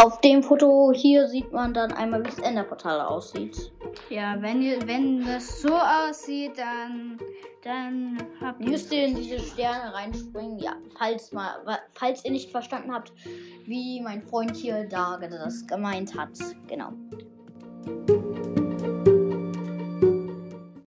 Auf dem Foto hier sieht man dann einmal, wie das Enderportal aussieht. Ja, wenn, wenn das so aussieht, dann, dann habt ihr. Müsst ihr in diese Sterne reinspringen? Ja, falls, mal, falls ihr nicht verstanden habt, wie mein Freund hier da das gemeint hat. Genau.